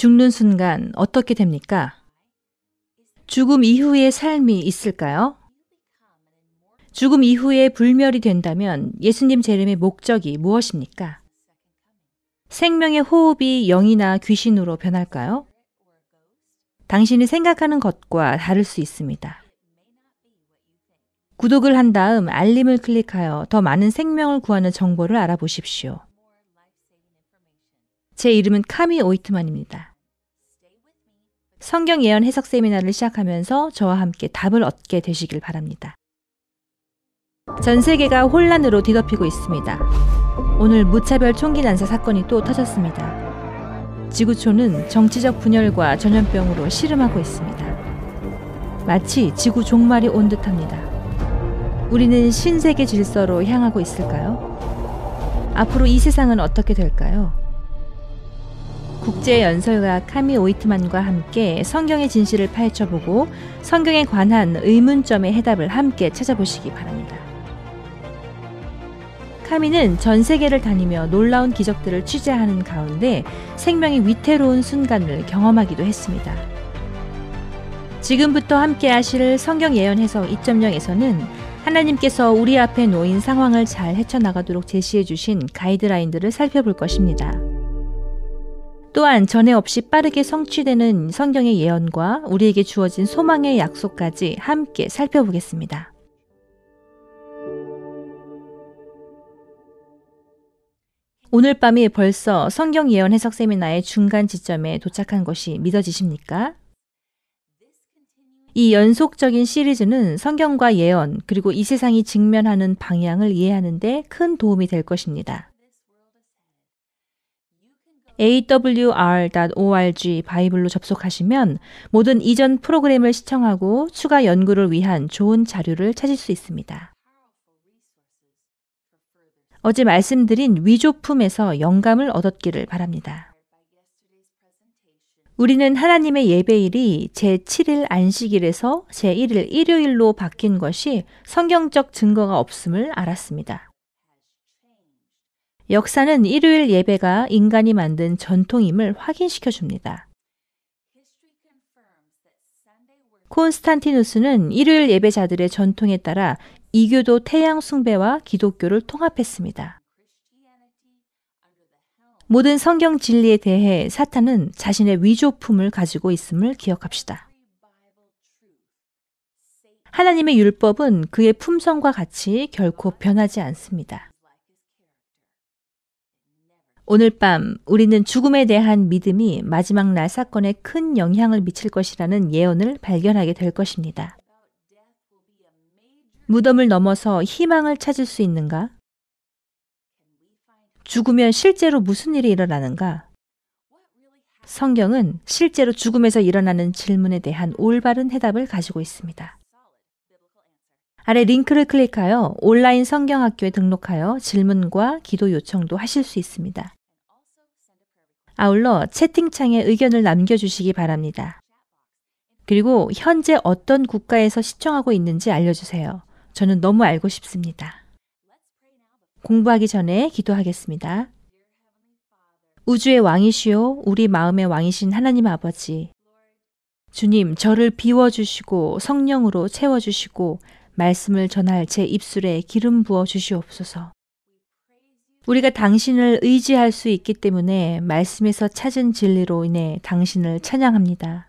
죽는 순간 어떻게 됩니까? 죽음 이후의 삶이 있을까요? 죽음 이후에 불멸이 된다면 예수님 재림의 목적이 무엇입니까? 생명의 호흡이 영이나 귀신으로 변할까요? 당신이 생각하는 것과 다를 수 있습니다. 구독을 한 다음 알림을 클릭하여 더 많은 생명을 구하는 정보를 알아보십시오. 제 이름은 카미 오이트만입니다. 성경 예언 해석 세미나를 시작하면서 저와 함께 답을 얻게 되시길 바랍니다. 전 세계가 혼란으로 뒤덮이고 있습니다. 오늘 무차별 총기 난사 사건이 또 터졌습니다. 지구촌은 정치적 분열과 전염병으로 씨름하고 있습니다. 마치 지구 종말이 온 듯합니다. 우리는 신세계 질서로 향하고 있을까요? 앞으로 이 세상은 어떻게 될까요? 국제 연설가 카미 오이트만과 함께 성경의 진실을 파헤쳐보고 성경에 관한 의문점의 해답을 함께 찾아보시기 바랍니다. 카미는 전 세계를 다니며 놀라운 기적들을 취재하는 가운데 생명의 위태로운 순간을 경험하기도 했습니다. 지금부터 함께 하실 성경 예언 해석 2.0에서는 하나님께서 우리 앞에 놓인 상황을 잘 헤쳐나가도록 제시해 주신 가이드라인들을 살펴볼 것입니다. 또한 전에 없이 빠르게 성취되는 성경의 예언과 우리에게 주어진 소망의 약속까지 함께 살펴보겠습니다. 오늘 밤이 벌써 성경 예언 해석 세미나의 중간 지점에 도착한 것이 믿어지십니까? 이 연속적인 시리즈는 성경과 예언, 그리고 이 세상이 직면하는 방향을 이해하는데 큰 도움이 될 것입니다. awr.org 바이블로 접속하시면 모든 이전 프로그램을 시청하고 추가 연구를 위한 좋은 자료를 찾을 수 있습니다. 어제 말씀드린 위조품에서 영감을 얻었기를 바랍니다. 우리는 하나님의 예배일이 제7일 안식일에서 제1일 일요일로 바뀐 것이 성경적 증거가 없음을 알았습니다. 역사는 일요일 예배가 인간이 만든 전통임을 확인시켜 줍니다. 콘스탄티누스는 일요일 예배자들의 전통에 따라 이교도 태양 숭배와 기독교를 통합했습니다. 모든 성경 진리에 대해 사탄은 자신의 위조품을 가지고 있음을 기억합시다. 하나님의 율법은 그의 품성과 같이 결코 변하지 않습니다. 오늘 밤 우리는 죽음에 대한 믿음이 마지막 날 사건에 큰 영향을 미칠 것이라는 예언을 발견하게 될 것입니다. 무덤을 넘어서 희망을 찾을 수 있는가? 죽으면 실제로 무슨 일이 일어나는가? 성경은 실제로 죽음에서 일어나는 질문에 대한 올바른 해답을 가지고 있습니다. 아래 링크를 클릭하여 온라인 성경학교에 등록하여 질문과 기도 요청도 하실 수 있습니다. 아울러 채팅창에 의견을 남겨주시기 바랍니다. 그리고 현재 어떤 국가에서 시청하고 있는지 알려주세요. 저는 너무 알고 싶습니다. 공부하기 전에 기도하겠습니다. 우주의 왕이시오, 우리 마음의 왕이신 하나님 아버지. 주님, 저를 비워주시고 성령으로 채워주시고 말씀을 전할 제 입술에 기름 부어 주시옵소서. 우리가 당신을 의지할 수 있기 때문에 말씀에서 찾은 진리로 인해 당신을 찬양합니다.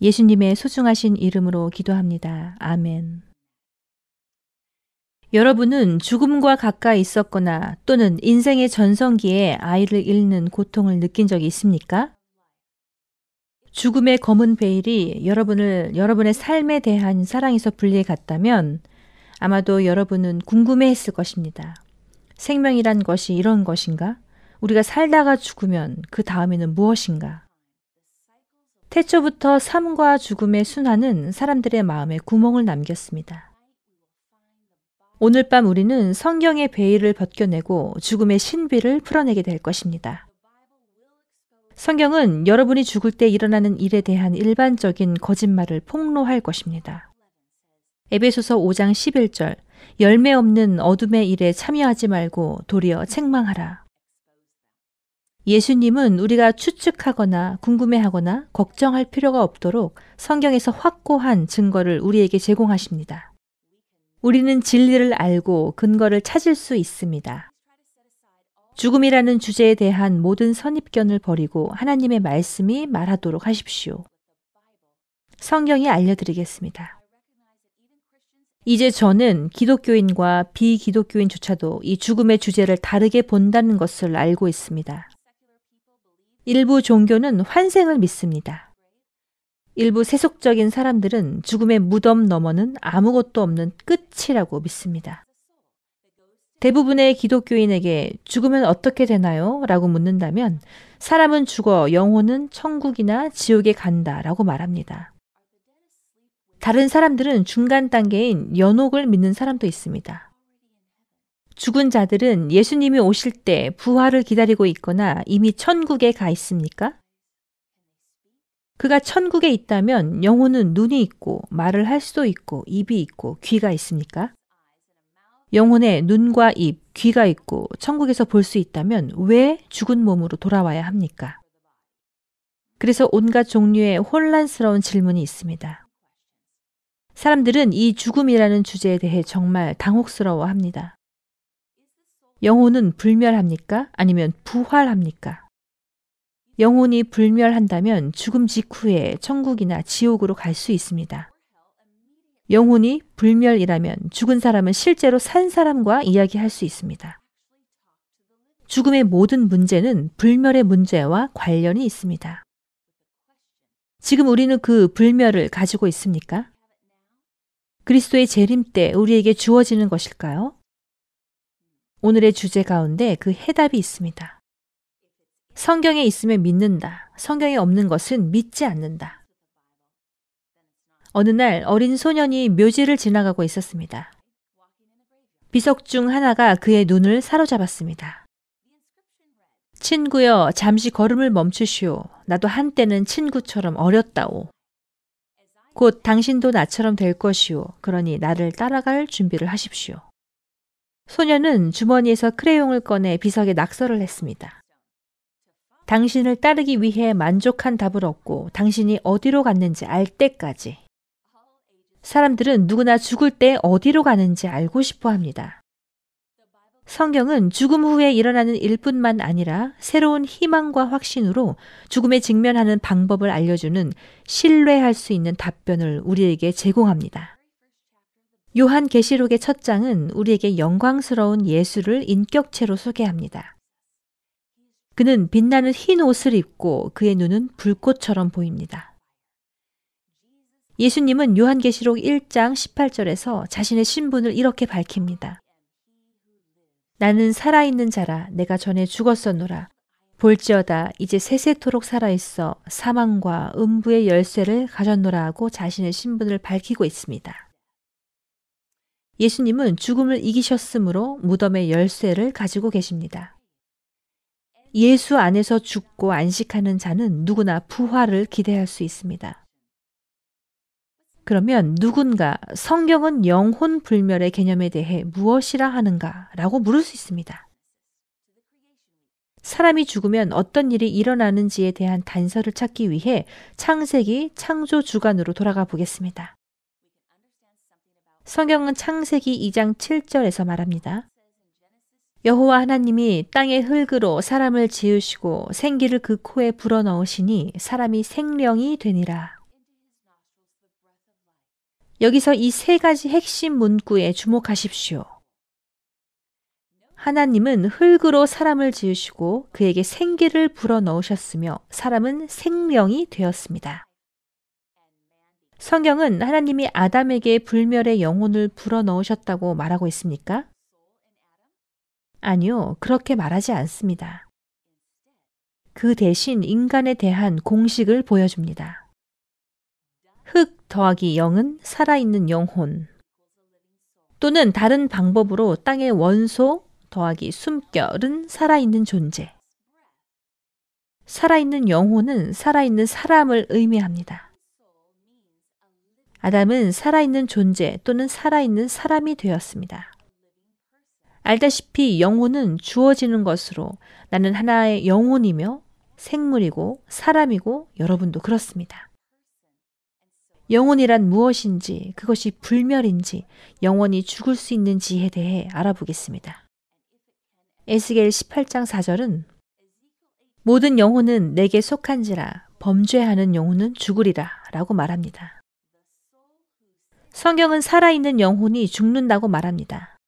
예수님의 소중하신 이름으로 기도합니다. 아멘. 여러분은 죽음과 가까이 있었거나 또는 인생의 전성기에 아이를 잃는 고통을 느낀 적이 있습니까? 죽음의 검은 베일이 여러분을 여러분의 삶에 대한 사랑에서 분리해 갔다면 아마도 여러분은 궁금해 했을 것입니다. 생명이란 것이 이런 것인가? 우리가 살다가 죽으면 그 다음에는 무엇인가? 태초부터 삶과 죽음의 순환은 사람들의 마음에 구멍을 남겼습니다. 오늘 밤 우리는 성경의 베일을 벗겨내고 죽음의 신비를 풀어내게 될 것입니다. 성경은 여러분이 죽을 때 일어나는 일에 대한 일반적인 거짓말을 폭로할 것입니다. 에베소서 5장 11절 열매 없는 어둠의 일에 참여하지 말고 도리어 책망하라. 예수님은 우리가 추측하거나 궁금해하거나 걱정할 필요가 없도록 성경에서 확고한 증거를 우리에게 제공하십니다. 우리는 진리를 알고 근거를 찾을 수 있습니다. 죽음이라는 주제에 대한 모든 선입견을 버리고 하나님의 말씀이 말하도록 하십시오. 성경이 알려드리겠습니다. 이제 저는 기독교인과 비기독교인조차도 이 죽음의 주제를 다르게 본다는 것을 알고 있습니다. 일부 종교는 환생을 믿습니다. 일부 세속적인 사람들은 죽음의 무덤 너머는 아무것도 없는 끝이라고 믿습니다. 대부분의 기독교인에게 죽으면 어떻게 되나요? 라고 묻는다면 사람은 죽어 영혼은 천국이나 지옥에 간다 라고 말합니다. 다른 사람들은 중간 단계인 연옥을 믿는 사람도 있습니다. 죽은 자들은 예수님이 오실 때 부활을 기다리고 있거나 이미 천국에 가 있습니까? 그가 천국에 있다면 영혼은 눈이 있고 말을 할 수도 있고 입이 있고 귀가 있습니까? 영혼에 눈과 입, 귀가 있고 천국에서 볼 수 있다면 왜 죽은 몸으로 돌아와야 합니까? 그래서 온갖 종류의 혼란스러운 질문이 있습니다. 사람들은 이 죽음이라는 주제에 대해 정말 당혹스러워 합니다. 영혼은 불멸합니까? 아니면 부활합니까? 영혼이 불멸한다면 죽음 직후에 천국이나 지옥으로 갈 수 있습니다. 영혼이 불멸이라면 죽은 사람은 실제로 산 사람과 이야기할 수 있습니다. 죽음의 모든 문제는 불멸의 문제와 관련이 있습니다. 지금 우리는 그 불멸을 가지고 있습니까? 그리스도의 재림 때 우리에게 주어지는 것일까요? 오늘의 주제 가운데 그 해답이 있습니다. 성경에 있으면 믿는다. 성경에 없는 것은 믿지 않는다. 어느 날 어린 소년이 묘지를 지나가고 있었습니다. 비석 중 하나가 그의 눈을 사로잡았습니다. 친구여, 잠시 걸음을 멈추시오. 나도 한때는 친구처럼 어렸다오. 곧 당신도 나처럼 될 것이오. 그러니 나를 따라갈 준비를 하십시오. 소년은 주머니에서 크레용을 꺼내 비석에 낙서를 했습니다. 당신을 따르기 위해 만족한 답을 얻고 당신이 어디로 갔는지 알 때까지. 사람들은 누구나 죽을 때 어디로 가는지 알고 싶어 합니다. 성경은 죽음 후에 일어나는 일뿐만 아니라 새로운 희망과 확신으로 죽음에 직면하는 방법을 알려주는 신뢰할 수 있는 답변을 우리에게 제공합니다. 요한 계시록의 첫 장은 우리에게 영광스러운 예수를 인격체로 소개합니다. 그는 빛나는 흰 옷을 입고 그의 눈은 불꽃처럼 보입니다. 예수님은 요한계시록 1장 18절에서 자신의 신분을 이렇게 밝힙니다. 나는 살아있는 자라 내가 전에 죽었었노라. 볼지어다 이제 세세토록 살아있어 사망과 음부의 열쇠를 가졌노라 하고 자신의 신분을 밝히고 있습니다. 예수님은 죽음을 이기셨으므로 무덤의 열쇠를 가지고 계십니다. 예수 안에서 죽고 안식하는 자는 누구나 부활을 기대할 수 있습니다. 그러면 누군가 성경은 영혼 불멸의 개념에 대해 무엇이라 하는가 라고 물을 수 있습니다. 사람이 죽으면 어떤 일이 일어나는지에 대한 단서를 찾기 위해 창세기 창조 주간으로 돌아가 보겠습니다. 성경은 창세기 2장 7절에서 말합니다. 여호와 하나님이 땅의 흙으로 사람을 지으시고 생기를 그 코에 불어넣으시니 사람이 생령이 되니라. 여기서 이 세 가지 핵심 문구에 주목하십시오. 하나님은 흙으로 사람을 지으시고 그에게 생기를 불어 넣으셨으며 사람은 생명이 되었습니다. 성경은 하나님이 아담에게 불멸의 영혼을 불어 넣으셨다고 말하고 있습니까? 아니요, 그렇게 말하지 않습니다. 그 대신 인간에 대한 공식을 보여줍니다. 흙 더하기 영은 살아있는 영혼 또는 다른 방법으로 땅의 원소 더하기 숨결은 살아있는 존재. 살아있는 영혼은 살아있는 사람을 의미합니다. 아담은 살아있는 존재 또는 살아있는 사람이 되었습니다. 알다시피 영혼은 주어지는 것으로 나는 하나의 영혼이며 생물이고 사람이고 여러분도 그렇습니다. 영혼이란 무엇인지, 그것이 불멸인지, 영원히 죽을 수 있는지에 대해 알아보겠습니다. 에스겔 18장 4절은 모든 영혼은 내게 속한지라 범죄하는 영혼은 죽으리라 라고 말합니다. 성경은 살아있는 영혼이 죽는다고 말합니다.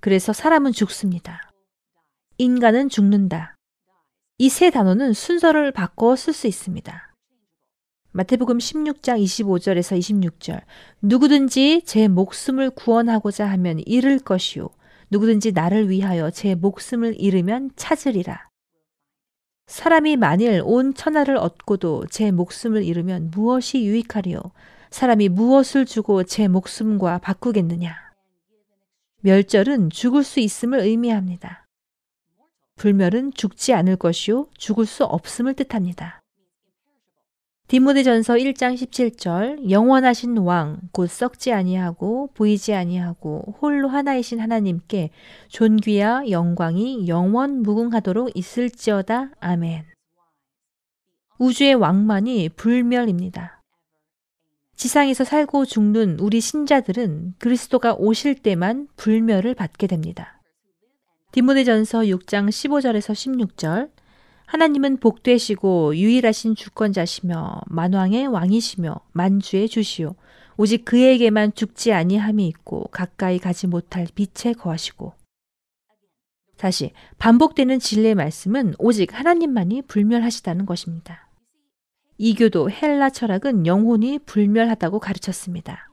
그래서 사람은 죽습니다. 인간은 죽는다. 이 세 단어는 순서를 바꿔 쓸 수 있습니다. 마태복음 16장 25절에서 26절 누구든지 제 목숨을 구원하고자 하면 잃을 것이요 누구든지 나를 위하여 제 목숨을 잃으면 찾으리라. 사람이 만일 온 천하를 얻고도 제 목숨을 잃으면 무엇이 유익하리요? 사람이 무엇을 주고 제 목숨과 바꾸겠느냐? 멸절은 죽을 수 있음을 의미합니다. 불멸은 죽지 않을 것이요 죽을 수 없음을 뜻합니다. 디모데전서 1장 17절 영원하신 왕 곧 썩지 아니하고 보이지 아니하고 홀로 하나이신 하나님께 존귀와 영광이 영원 무궁하도록 있을지어다 아멘. 우주의 왕만이 불멸입니다. 지상에서 살고 죽는 우리 신자들은 그리스도가 오실 때만 불멸을 받게 됩니다. 디모데전서 6장 15절에서 16절 하나님은 복되시고 유일하신 주권자시며 만왕의 왕이시며 만주의 주시오. 오직 그에게만 죽지 아니함이 있고 가까이 가지 못할 빛에 거하시고. 다시 반복되는 진리의 말씀은 오직 하나님만이 불멸하시다는 것입니다. 이교도 헬라 철학은 영혼이 불멸하다고 가르쳤습니다.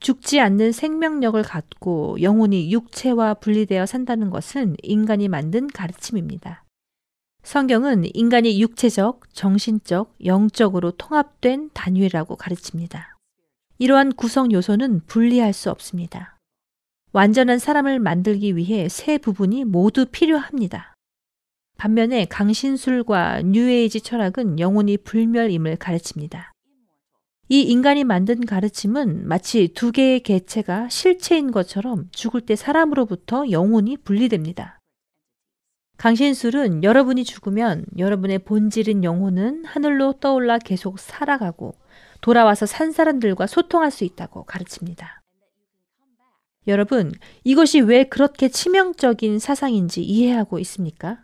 죽지 않는 생명력을 갖고 영혼이 육체와 분리되어 산다는 것은 인간이 만든 가르침입니다. 성경은 인간이 육체적, 정신적, 영적으로 통합된 단위라고 가르칩니다. 이러한 구성 요소는 분리할 수 없습니다. 완전한 사람을 만들기 위해 세 부분이 모두 필요합니다. 반면에 강신술과 뉴에이지 철학은 영혼이 불멸임을 가르칩니다. 이 인간이 만든 가르침은 마치 두 개의 개체가 실체인 것처럼 죽을 때 사람으로부터 영혼이 분리됩니다. 강신술은 여러분이 죽으면 여러분의 본질인 영혼은 하늘로 떠올라 계속 살아가고 돌아와서 산 사람들과 소통할 수 있다고 가르칩니다. 여러분, 이것이 왜 그렇게 치명적인 사상인지 이해하고 있습니까?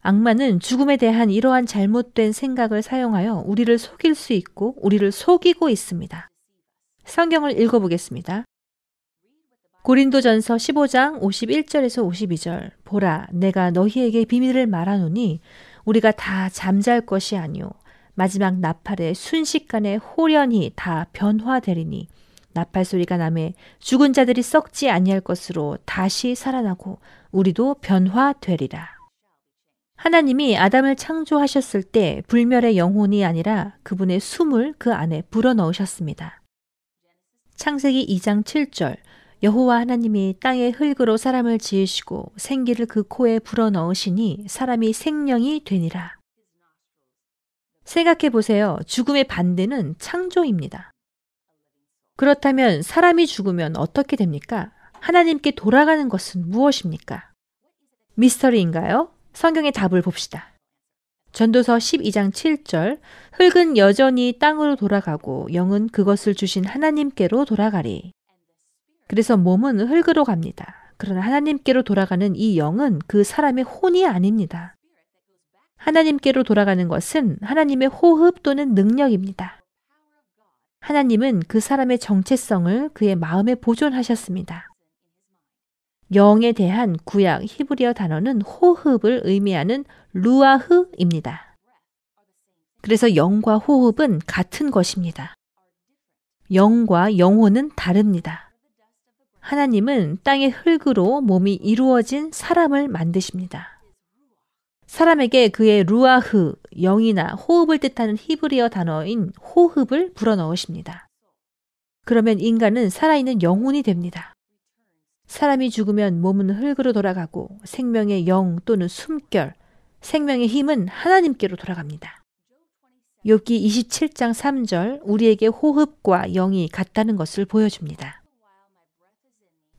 악마는 죽음에 대한 이러한 잘못된 생각을 사용하여 우리를 속일 수 있고 우리를 속이고 있습니다. 성경을 읽어보겠습니다. 고린도전서 15장 51절에서 52절 보라 내가 너희에게 비밀을 말하노니 우리가 다 잠잘 것이 아니오 마지막 나팔에 순식간에 호련히 다 변화되리니 나팔 소리가 남에 죽은 자들이 썩지 아니할 것으로 다시 살아나고 우리도 변화되리라. 하나님이 아담을 창조하셨을 때 불멸의 영혼이 아니라 그분의 숨을 그 안에 불어넣으셨습니다. 창세기 2장 7절 여호와 하나님이 땅의 흙으로 사람을 지으시고 생기를 그 코에 불어 넣으시니 사람이 생명이 되니라. 생각해 보세요. 죽음의 반대는 창조입니다. 그렇다면 사람이 죽으면 어떻게 됩니까? 하나님께 돌아가는 것은 무엇입니까? 미스터리인가요? 성경의 답을 봅시다. 전도서 12장 7절 흙은 여전히 땅으로 돌아가고 영은 그것을 주신 하나님께로 돌아가리. 그래서 몸은 흙으로 갑니다. 그러나 하나님께로 돌아가는 이 영은 그 사람의 혼이 아닙니다. 하나님께로 돌아가는 것은 하나님의 호흡 또는 능력입니다. 하나님은 그 사람의 정체성을 그의 마음에 보존하셨습니다. 영에 대한 구약 히브리어 단어는 호흡을 의미하는 루아흐입니다. 그래서 영과 호흡은 같은 것입니다. 영과 영혼은 다릅니다. 하나님은 땅의 흙으로 몸이 이루어진 사람을 만드십니다. 사람에게 그의 루아흐, 영이나 호흡을 뜻하는 히브리어 단어인 호흡을 불어넣으십니다. 그러면 인간은 살아있는 영혼이 됩니다. 사람이 죽으면 몸은 흙으로 돌아가고 생명의 영 또는 숨결, 생명의 힘은 하나님께로 돌아갑니다. 욥기 27장 3절 우리에게 호흡과 영이 같다는 것을 보여줍니다.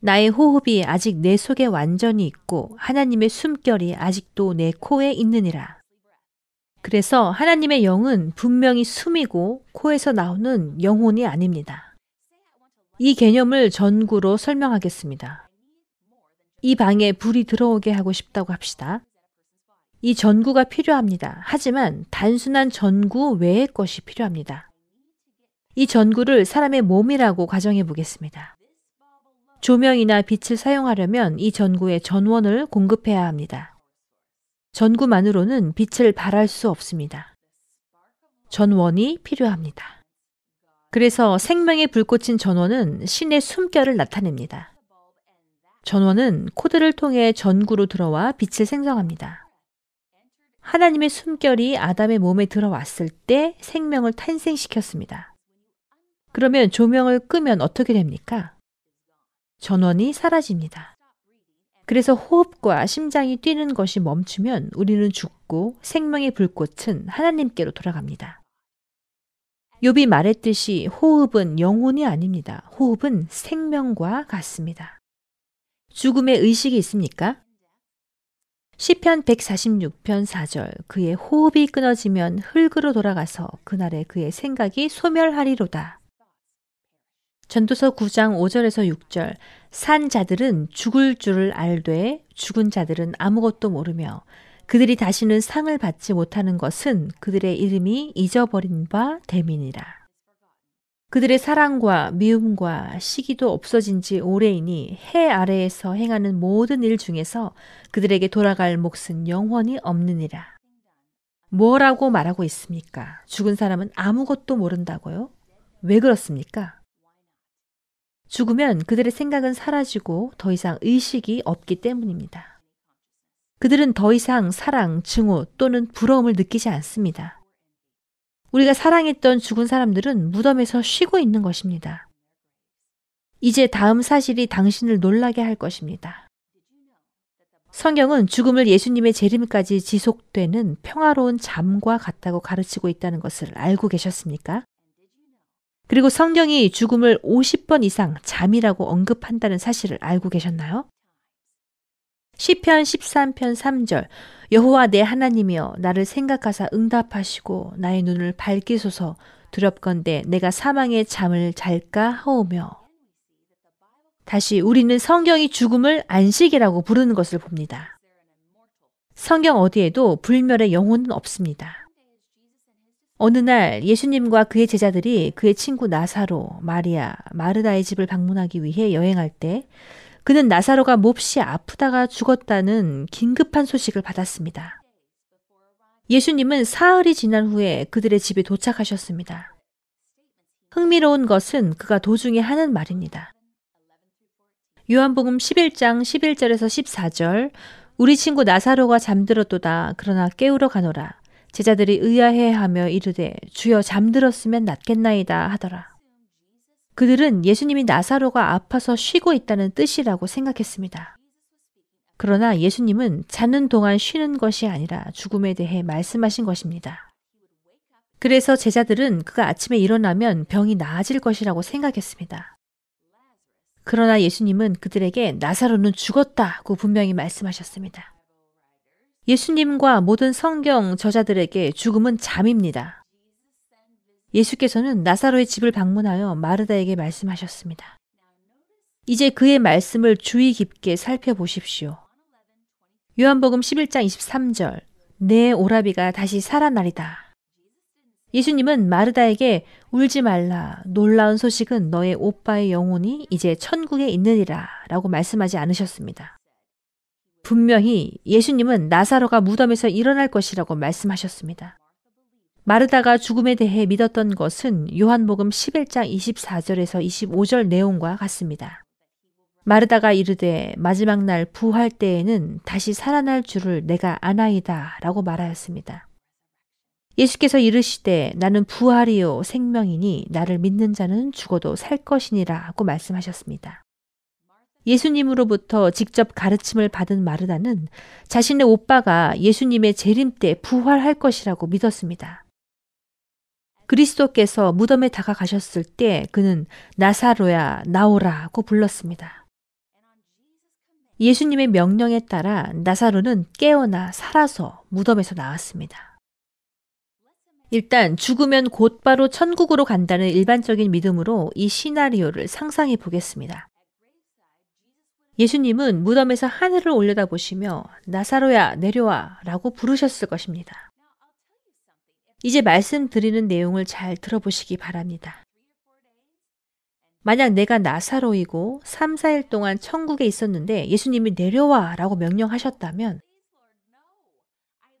나의 호흡이 아직 내 속에 완전히 있고 하나님의 숨결이 아직도 내 코에 있느니라. 그래서 하나님의 영은 분명히 숨이고 코에서 나오는 영혼이 아닙니다. 이 개념을 전구로 설명하겠습니다. 이 방에 불이 들어오게 하고 싶다고 합시다. 이 전구가 필요합니다. 하지만 단순한 전구 외의 것이 필요합니다. 이 전구를 사람의 몸이라고 가정해 보겠습니다. 조명이나 빛을 사용하려면 이 전구에 전원을 공급해야 합니다. 전구만으로는 빛을 발할 수 없습니다. 전원이 필요합니다. 그래서 생명의 불꽃인 전원은 신의 숨결을 나타냅니다. 전원은 코드를 통해 전구로 들어와 빛을 생성합니다. 하나님의 숨결이 아담의 몸에 들어왔을 때 생명을 탄생시켰습니다. 그러면 조명을 끄면 어떻게 됩니까? 전원이 사라집니다. 그래서 호흡과 심장이 뛰는 것이 멈추면 우리는 죽고 생명의 불꽃은 하나님께로 돌아갑니다. 욥이 말했듯이 호흡은 영혼이 아닙니다. 호흡은 생명과 같습니다. 죽음의 의식이 있습니까? 시편 146편 4절 그의 호흡이 끊어지면 흙으로 돌아가서 그날에 그의 생각이 소멸하리로다. 전도서 9장 5절에서 6절 산 자들은 죽을 줄을 알되 죽은 자들은 아무것도 모르며 그들이 다시는 상을 받지 못하는 것은 그들의 이름이 잊어버린 바 됨이니라. 그들의 사랑과 미움과 시기도 없어진 지 오래이니 해 아래에서 행하는 모든 일 중에서 그들에게 돌아갈 몫은 영원히 없느니라. 뭐라고 말하고 있습니까? 죽은 사람은 아무것도 모른다고요? 왜 그렇습니까? 죽으면 그들의 생각은 사라지고 더 이상 의식이 없기 때문입니다. 그들은 더 이상 사랑, 증오 또는 부러움을 느끼지 않습니다. 우리가 사랑했던 죽은 사람들은 무덤에서 쉬고 있는 것입니다. 이제 다음 사실이 당신을 놀라게 할 것입니다. 성경은 죽음을 예수님의 재림까지 지속되는 평화로운 잠과 같다고 가르치고 있다는 것을 알고 계셨습니까? 그리고 성경이 죽음을 50번 이상 잠이라고 언급한다는 사실을 알고 계셨나요? 시편 13편 3절 여호와 내 하나님이여 나를 생각하사 응답하시고 나의 눈을 밝히소서 두렵건대 내가 사망의 잠을 잘까 하오며 다시 우리는 성경이 죽음을 안식이라고 부르는 것을 봅니다. 성경 어디에도 불멸의 영혼은 없습니다. 어느 날 예수님과 그의 제자들이 그의 친구 나사로, 마리아, 마르다의 집을 방문하기 위해 여행할 때 그는 나사로가 몹시 아프다가 죽었다는 긴급한 소식을 받았습니다. 예수님은 사흘이 지난 후에 그들의 집에 도착하셨습니다. 흥미로운 것은 그가 도중에 하는 말입니다. 요한복음 11장 11절에서 14절 우리 친구 나사로가 잠들었도다 그러나 깨우러 가노라 제자들이 의아해하며 이르되 주여 잠들었으면 낫겠나이다 하더라. 그들은 예수님이 나사로가 아파서 쉬고 있다는 뜻이라고 생각했습니다. 그러나 예수님은 자는 동안 쉬는 것이 아니라 죽음에 대해 말씀하신 것입니다. 그래서 제자들은 그가 아침에 일어나면 병이 나아질 것이라고 생각했습니다. 그러나 예수님은 그들에게 나사로는 죽었다고 분명히 말씀하셨습니다. 예수님과 모든 성경 저자들에게 죽음은 잠입니다. 예수께서는 나사로의 집을 방문하여 마르다에게 말씀하셨습니다. 이제 그의 말씀을 주의 깊게 살펴보십시오. 요한복음 11장 23절 내 오라비가 다시 살아나리다. 예수님은 마르다에게 울지 말라. 놀라운 소식은 너의 오빠의 영혼이 이제 천국에 있느니라 라고 말씀하지 않으셨습니다. 분명히 예수님은 나사로가 무덤에서 일어날 것이라고 말씀하셨습니다. 마르다가 죽음에 대해 믿었던 것은 요한복음 11장 24절에서 25절 내용과 같습니다. 마르다가 이르되 마지막 날 부활 때에는 다시 살아날 줄을 내가 아나이다 라고 말하였습니다. 예수께서 이르시되 나는 부활이요 생명이니 나를 믿는 자는 죽어도 살 것이니라 하고 말씀하셨습니다. 예수님으로부터 직접 가르침을 받은 마르다는 자신의 오빠가 예수님의 재림 때 부활할 것이라고 믿었습니다. 그리스도께서 무덤에 다가가셨을 때 그는 나사로야 나오라고 불렀습니다. 예수님의 명령에 따라 나사로는 깨어나 살아서 무덤에서 나왔습니다. 일단 죽으면 곧바로 천국으로 간다는 일반적인 믿음으로 이 시나리오를 상상해 보겠습니다. 예수님은 무덤에서 하늘을 올려다 보시며 나사로야 내려와 라고 부르셨을 것입니다. 이제 말씀드리는 내용을 잘 들어보시기 바랍니다. 만약 내가 나사로이고 3, 4일 동안 천국에 있었는데 예수님이 내려와 라고 명령하셨다면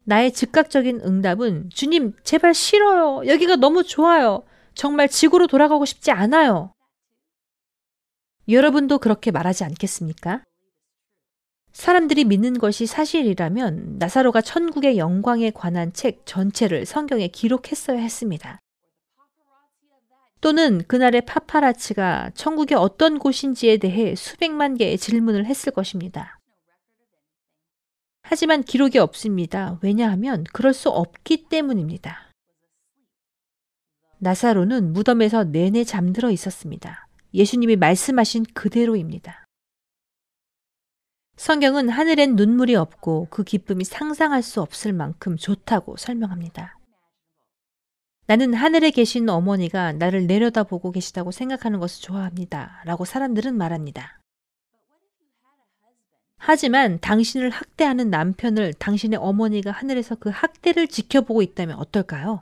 나의 즉각적인 응답은 주님, 제발 싫어요. 여기가 너무 좋아요. 정말 지구로 돌아가고 싶지 않아요. 여러분도 그렇게 말하지 않겠습니까? 사람들이 믿는 것이 사실이라면 나사로가 천국의 영광에 관한 책 전체를 성경에 기록했어야 했습니다. 또는 그날의 파파라치가 천국의 어떤 곳인지에 대해 수백만 개의 질문을 했을 것입니다. 하지만 기록이 없습니다. 왜냐하면 그럴 수 없기 때문입니다. 나사로는 무덤에서 내내 잠들어 있었습니다. 예수님이 말씀하신 그대로입니다. 성경은 하늘엔 눈물이 없고 그 기쁨이 상상할 수 없을 만큼 좋다고 설명합니다. 나는 하늘에 계신 어머니가 나를 내려다보고 계시다고 생각하는 것을 좋아합니다. 라고 사람들은 말합니다. 하지만 당신을 학대하는 남편을 당신의 어머니가 하늘에서 그 학대를 지켜보고 있다면 어떨까요?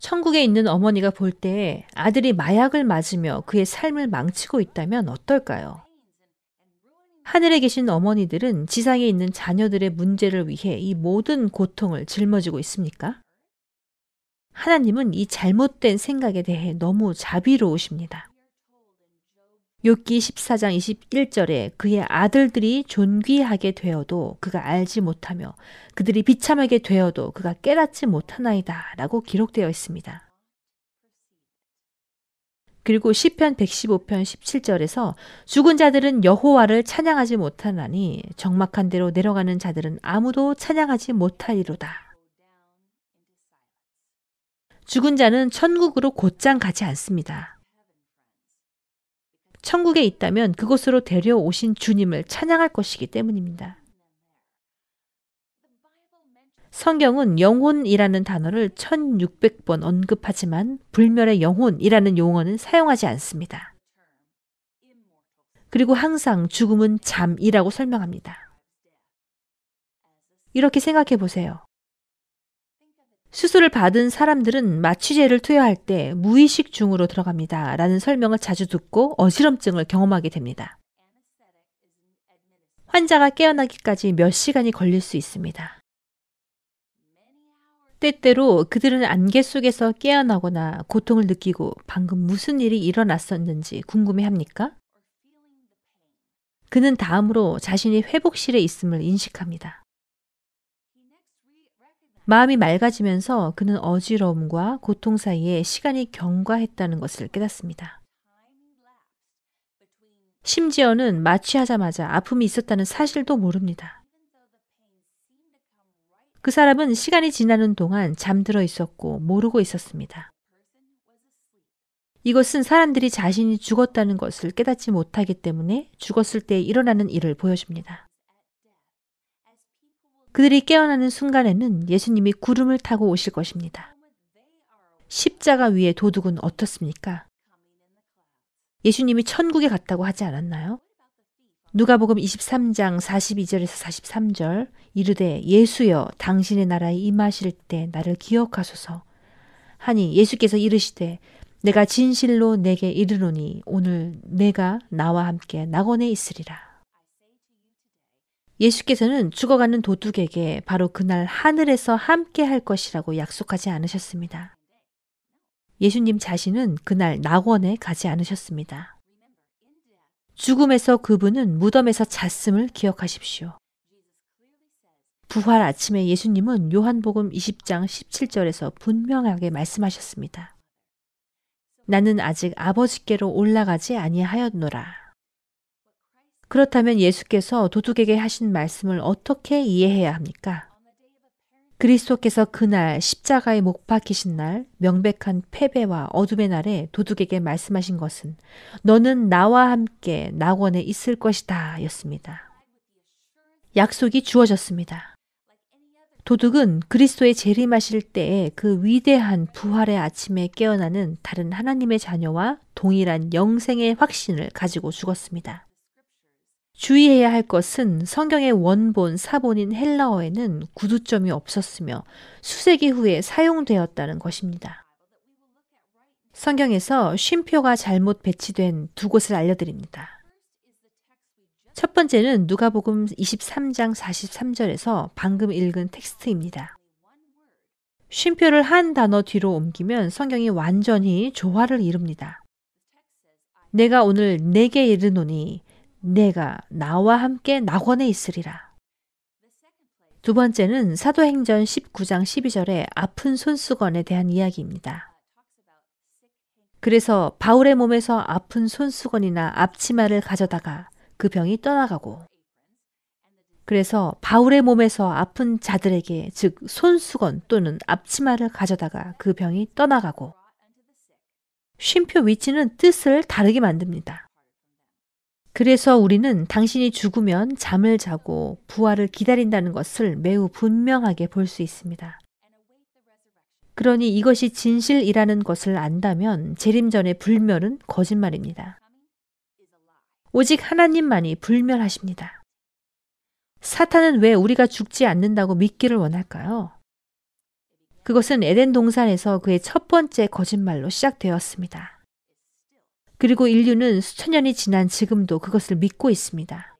천국에 있는 어머니가 볼 때 아들이 마약을 맞으며 그의 삶을 망치고 있다면 어떨까요? 하늘에 계신 어머니들은 지상에 있는 자녀들의 문제를 위해 이 모든 고통을 짊어지고 있습니까? 하나님은 이 잘못된 생각에 대해 너무 자비로우십니다. 욥기 14장 21절에 그의 아들들이 존귀하게 되어도 그가 알지 못하며 그들이 비참하게 되어도 그가 깨닫지 못하나이다 라고 기록되어 있습니다. 그리고 시편 115편 17절에서 죽은 자들은 여호와를 찬양하지 못하나니 적막한 대로 내려가는 자들은 아무도 찬양하지 못하리로다. 죽은 자는 천국으로 곧장 가지 않습니다. 천국에 있다면 그곳으로 데려오신 주님을 찬양할 것이기 때문입니다. 성경은 영혼이라는 단어를 1600번 언급하지만 불멸의 영혼이라는 용어는 사용하지 않습니다. 그리고 항상 죽음은 잠이라고 설명합니다. 이렇게 생각해 보세요. 수술을 받은 사람들은 마취제를 투여할 때 무의식 중으로 들어갑니다. 라는 설명을 자주 듣고 어지럼증을 경험하게 됩니다. 환자가 깨어나기까지 몇 시간이 걸릴 수 있습니다. 때때로 그들은 안개 속에서 깨어나거나 고통을 느끼고 방금 무슨 일이 일어났었는지 궁금해 합니까? 그는 다음으로 자신이 회복실에 있음을 인식합니다. 마음이 맑아지면서 그는 어지러움과 고통 사이에 시간이 경과했다는 것을 깨닫습니다. 심지어는 마취하자마자 아픔이 있었다는 사실도 모릅니다. 그 사람은 시간이 지나는 동안 잠들어 있었고 모르고 있었습니다. 이것은 사람들이 자신이 죽었다는 것을 깨닫지 못하기 때문에 죽었을 때 일어나는 일을 보여줍니다. 그들이 깨어나는 순간에는 예수님이 구름을 타고 오실 것입니다. 십자가 위에 도둑은 어떻습니까? 예수님이 천국에 갔다고 하지 않았나요? 누가복음 23장 42절에서 43절 이르되 예수여 당신의 나라에 임하실 때 나를 기억하소서 하니 예수께서 이르시되 내가 진실로 내게 이르노니 오늘 내가 나와 함께 낙원에 있으리라. 예수께서는 죽어가는 도둑에게 바로 그날 하늘에서 함께 할 것이라고 약속하지 않으셨습니다. 예수님 자신은 그날 낙원에 가지 않으셨습니다. 죽음에서 그분은 무덤에서 잤음을 기억하십시오. 부활 아침에 예수님은 요한복음 20장 17절에서 분명하게 말씀하셨습니다. 나는 아직 아버지께로 올라가지 아니하였노라. 그렇다면 예수께서 도둑에게 하신 말씀을 어떻게 이해해야 합니까? 그리스도께서 그날 십자가에 못 박히신 날 명백한 패배와 어둠의 날에 도둑에게 말씀하신 것은 너는 나와 함께 낙원에 있을 것이다 였습니다. 약속이 주어졌습니다. 도둑은 그리스도의 재림하실 때에 그 위대한 부활의 아침에 깨어나는 다른 하나님의 자녀와 동일한 영생의 확신을 가지고 죽었습니다. 주의해야 할 것은 성경의 원본 사본인 헬라어에는 구두점이 없었으며 수세기 후에 사용되었다는 것입니다. 성경에서 쉼표가 잘못 배치된 두 곳을 알려드립니다. 첫 번째는 누가복음 23장 43절에서 방금 읽은 텍스트입니다. 쉼표를 한 단어 뒤로 옮기면 성경이 완전히 조화를 이룹니다. 내가 오늘 내게 이르노니 내가 나와 함께 낙원에 있으리라. 두 번째는 사도행전 19장 12절의 아픈 손수건에 대한 이야기입니다. 그래서 바울의 몸에서 아픈 손수건이나 앞치마를 가져다가 그 병이 떠나가고 그래서 바울의 몸에서 아픈 자들에게 즉 손수건 또는 앞치마를 가져다가 그 병이 떠나가고 쉼표 위치는 뜻을 다르게 만듭니다. 그래서 우리는 당신이 죽으면 잠을 자고 부활을 기다린다는 것을 매우 분명하게 볼 수 있습니다. 그러니 이것이 진실이라는 것을 안다면 재림 전의 불멸은 거짓말입니다. 오직 하나님만이 불멸하십니다. 사탄은 왜 우리가 죽지 않는다고 믿기를 원할까요? 그것은 에덴 동산에서 그의 첫 번째 거짓말로 시작되었습니다. 그리고 인류는 수천 년이 지난 지금도 그것을 믿고 있습니다.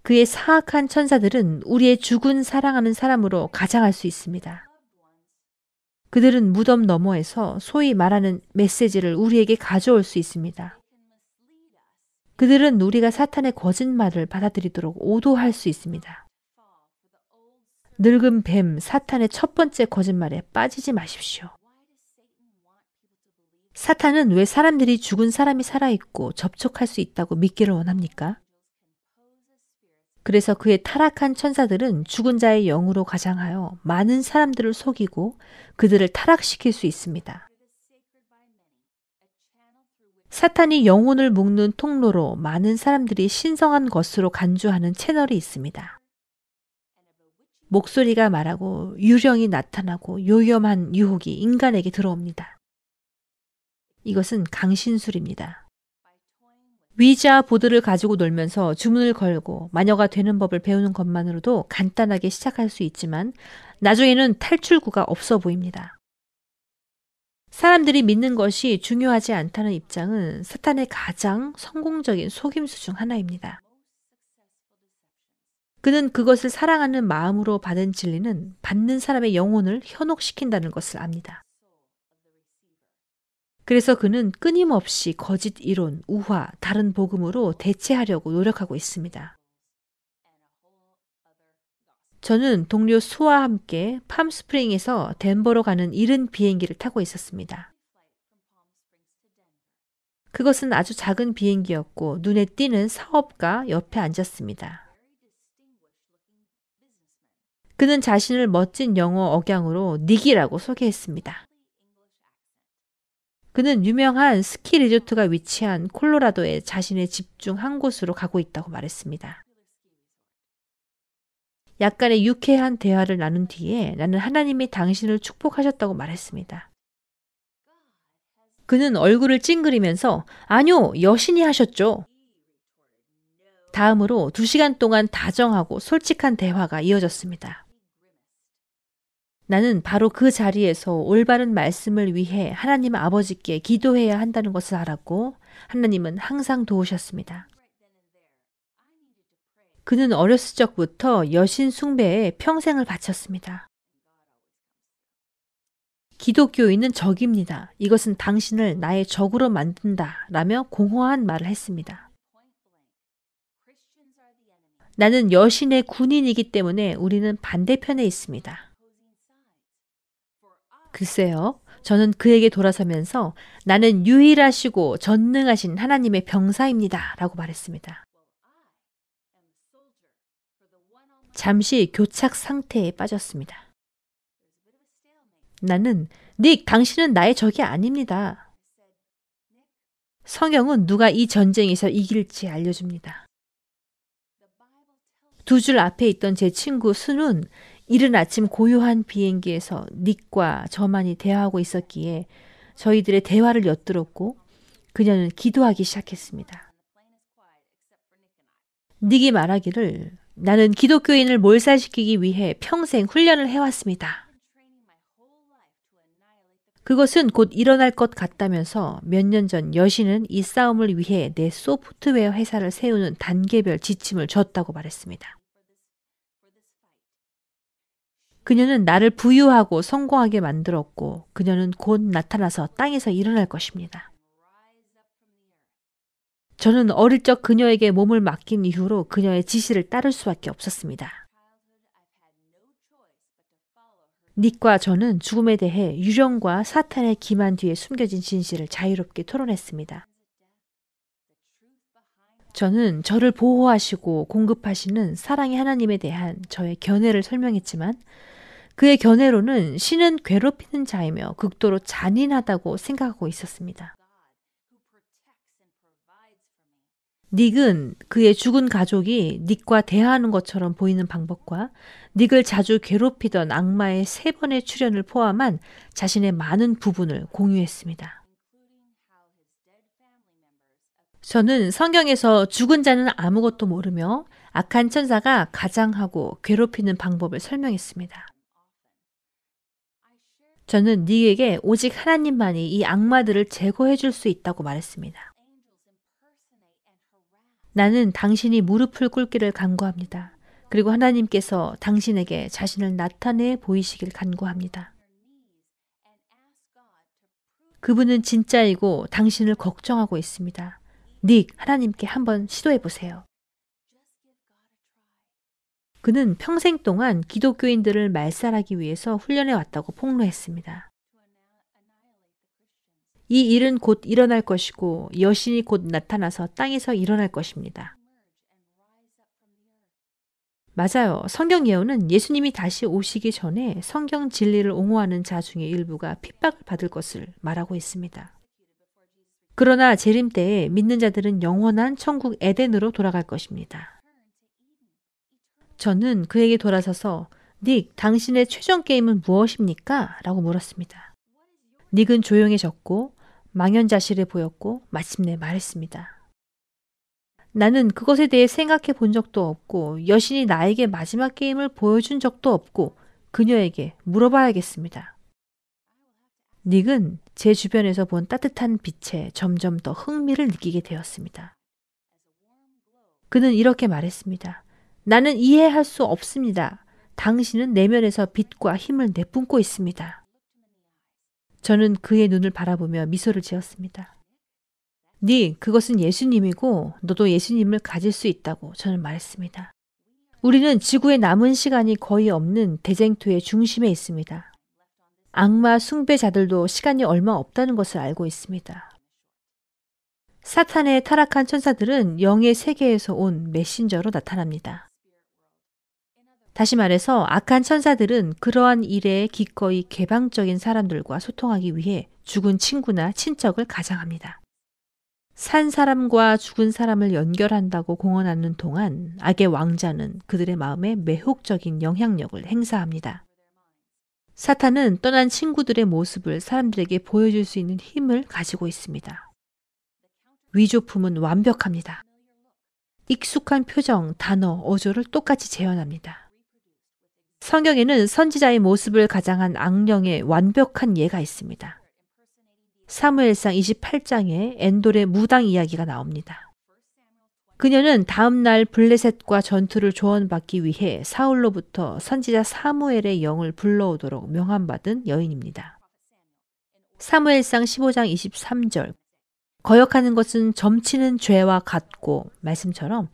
그의 사악한 천사들은 우리의 죽은 사랑하는 사람으로 가장할 수 있습니다. 그들은 무덤 너머에서 소위 말하는 메시지를 우리에게 가져올 수 있습니다. 그들은 우리가 사탄의 거짓말을 받아들이도록 오도할 수 있습니다. 늙은 뱀 사탄의 첫 번째 거짓말에 빠지지 마십시오. 사탄은 왜 사람들이 죽은 사람이 살아있고 접촉할 수 있다고 믿기를 원합니까? 그래서 그의 타락한 천사들은 죽은 자의 영으로 가장하여 많은 사람들을 속이고 그들을 타락시킬 수 있습니다. 사탄이 영혼을 묶는 통로로 많은 사람들이 신성한 것으로 간주하는 채널이 있습니다. 목소리가 말하고 유령이 나타나고 요염한 유혹이 인간에게 들어옵니다. 이것은 강신술입니다. 위자 보드를 가지고 놀면서 주문을 걸고 마녀가 되는 법을 배우는 것만으로도 간단하게 시작할 수 있지만 나중에는 탈출구가 없어 보입니다. 사람들이 믿는 것이 중요하지 않다는 입장은 사탄의 가장 성공적인 속임수 중 하나입니다. 그는 그것을 사랑하는 마음으로 받은 진리는 받는 사람의 영혼을 현혹시킨다는 것을 압니다. 그래서 그는 끊임없이 거짓 이론, 우화, 다른 복음으로 대체하려고 노력하고 있습니다. 저는 동료 수와 함께 팜스프링에서 덴버로 가는 이른 비행기를 타고 있었습니다. 그것은 아주 작은 비행기였고 눈에 띄는 사업가 옆에 앉았습니다. 그는 자신을 멋진 영어 억양으로 닉이라고 소개했습니다. 그는 유명한 스키 리조트가 위치한 콜로라도에 자신의 집 중 한 곳으로 가고 있다고 말했습니다. 약간의 유쾌한 대화를 나눈 뒤에 나는 하나님이 당신을 축복하셨다고 말했습니다. 그는 얼굴을 찡그리면서 아니요, 여신이 하셨죠. 다음으로 두 시간 동안 다정하고 솔직한 대화가 이어졌습니다. 나는 바로 그 자리에서 올바른 말씀을 위해 하나님 아버지께 기도해야 한다는 것을 알았고 하나님은 항상 도우셨습니다. 그는 어렸을 적부터 여신 숭배에 평생을 바쳤습니다. 기독교인은 적입니다. 이것은 당신을 나의 적으로 만든다. 라며 공허한 말을 했습니다. 나는 여신의 군인이기 때문에 우리는 반대편에 있습니다. 글쎄요. 저는 그에게 돌아서면서 나는 유일하시고 전능하신 하나님의 병사입니다. 라고 말했습니다. 잠시 교착 상태에 빠졌습니다. 나는 닉, 당신은 나의 적이 아닙니다. 성경은 누가 이 전쟁에서 이길지 알려줍니다. 두 줄 앞에 있던 제 친구 순은 이른 아침 고요한 비행기에서 닉과 저만이 대화하고 있었기에 저희들의 대화를 엿들었고 그녀는 기도하기 시작했습니다. 닉이 말하기를 나는 기독교인을 몰살시키기 위해 평생 훈련을 해왔습니다. 그것은 곧 일어날 것 같다면서 몇 년 전 여신은 이 싸움을 위해 내 소프트웨어 회사를 세우는 단계별 지침을 줬다고 말했습니다. 그녀는 나를 부유하고 성공하게 만들었고 그녀는 곧 나타나서 땅에서 일어날 것입니다. 저는 어릴 적 그녀에게 몸을 맡긴 이후로 그녀의 지시를 따를 수밖에 없었습니다. 닉과 저는 죽음에 대해 유령과 사탄의 기만 뒤에 숨겨진 진실을 자유롭게 토론했습니다. 저는 저를 보호하시고 공급하시는 사랑의 하나님에 대한 저의 견해를 설명했지만 그의 견해로는 신은 괴롭히는 자이며 극도로 잔인하다고 생각하고 있었습니다. 닉은 그의 죽은 가족이 닉과 대화하는 것처럼 보이는 방법과 닉을 자주 괴롭히던 악마의 세 번의 출연을 포함한 자신의 많은 부분을 공유했습니다. 저는 성경에서 죽은 자는 아무것도 모르며 악한 천사가 가장하고 괴롭히는 방법을 설명했습니다. 저는 닉에게 오직 하나님만이 이 악마들을 제거해 줄 수 있다고 말했습니다. 나는 당신이 무릎을 꿇기를 간구합니다. 그리고 하나님께서 당신에게 자신을 나타내 보이시길 간구합니다. 그분은 진짜이고 당신을 걱정하고 있습니다. 닉, 하나님께 한번 시도해 보세요. 그는 평생 동안 기독교인들을 말살하기 위해서 훈련해 왔다고 폭로했습니다. 이 일은 곧 일어날 것이고 여신이 곧 나타나서 땅에서 일어날 것입니다. 맞아요. 성경 예언은 예수님이 다시 오시기 전에 성경 진리를 옹호하는 자 중의 일부가 핍박을 받을 것을 말하고 있습니다. 그러나 재림 때에 믿는 자들은 영원한 천국 에덴으로 돌아갈 것입니다. 저는 그에게 돌아서서 닉, 당신의 최종 게임은 무엇입니까? 라고 물었습니다. 닉은 조용해졌고 망연자실해 보였고 마침내 말했습니다. 나는 그것에 대해 생각해 본 적도 없고 여신이 나에게 마지막 게임을 보여준 적도 없고 그녀에게 물어봐야겠습니다. 닉은 제 주변에서 본 따뜻한 빛에 점점 더 흥미를 느끼게 되었습니다. 그는 이렇게 말했습니다. 나는 이해할 수 없습니다. 당신은 내면에서 빛과 힘을 내뿜고 있습니다. 저는 그의 눈을 바라보며 미소를 지었습니다. 네, 그것은 예수님이고 너도 예수님을 가질 수 있다고 저는 말했습니다. 우리는 지구의 남은 시간이 거의 없는 대쟁투의 중심에 있습니다. 악마 숭배자들도 시간이 얼마 없다는 것을 알고 있습니다. 사탄의 타락한 천사들은 영의 세계에서 온 메신저로 나타납니다. 다시 말해서 악한 천사들은 그러한 일에 기꺼이 개방적인 사람들과 소통하기 위해 죽은 친구나 친척을 가장합니다. 산 사람과 죽은 사람을 연결한다고 공언하는 동안 악의 왕자는 그들의 마음에 매혹적인 영향력을 행사합니다. 사탄은 떠난 친구들의 모습을 사람들에게 보여줄 수 있는 힘을 가지고 있습니다. 위조품은 완벽합니다. 익숙한 표정, 단어, 어조를 똑같이 재현합니다. 성경에는 선지자의 모습을 가장한 악령의 완벽한 예가 있습니다. 사무엘상 28장에 엔돌의 무당 이야기가 나옵니다. 그녀는 다음날 블레셋과 전투를 조언받기 위해 사울로부터 선지자 사무엘의 영을 불러오도록 명함받은 여인입니다. 사무엘상 15장 23절 거역하는 것은 점치는 죄와 같고 말씀처럼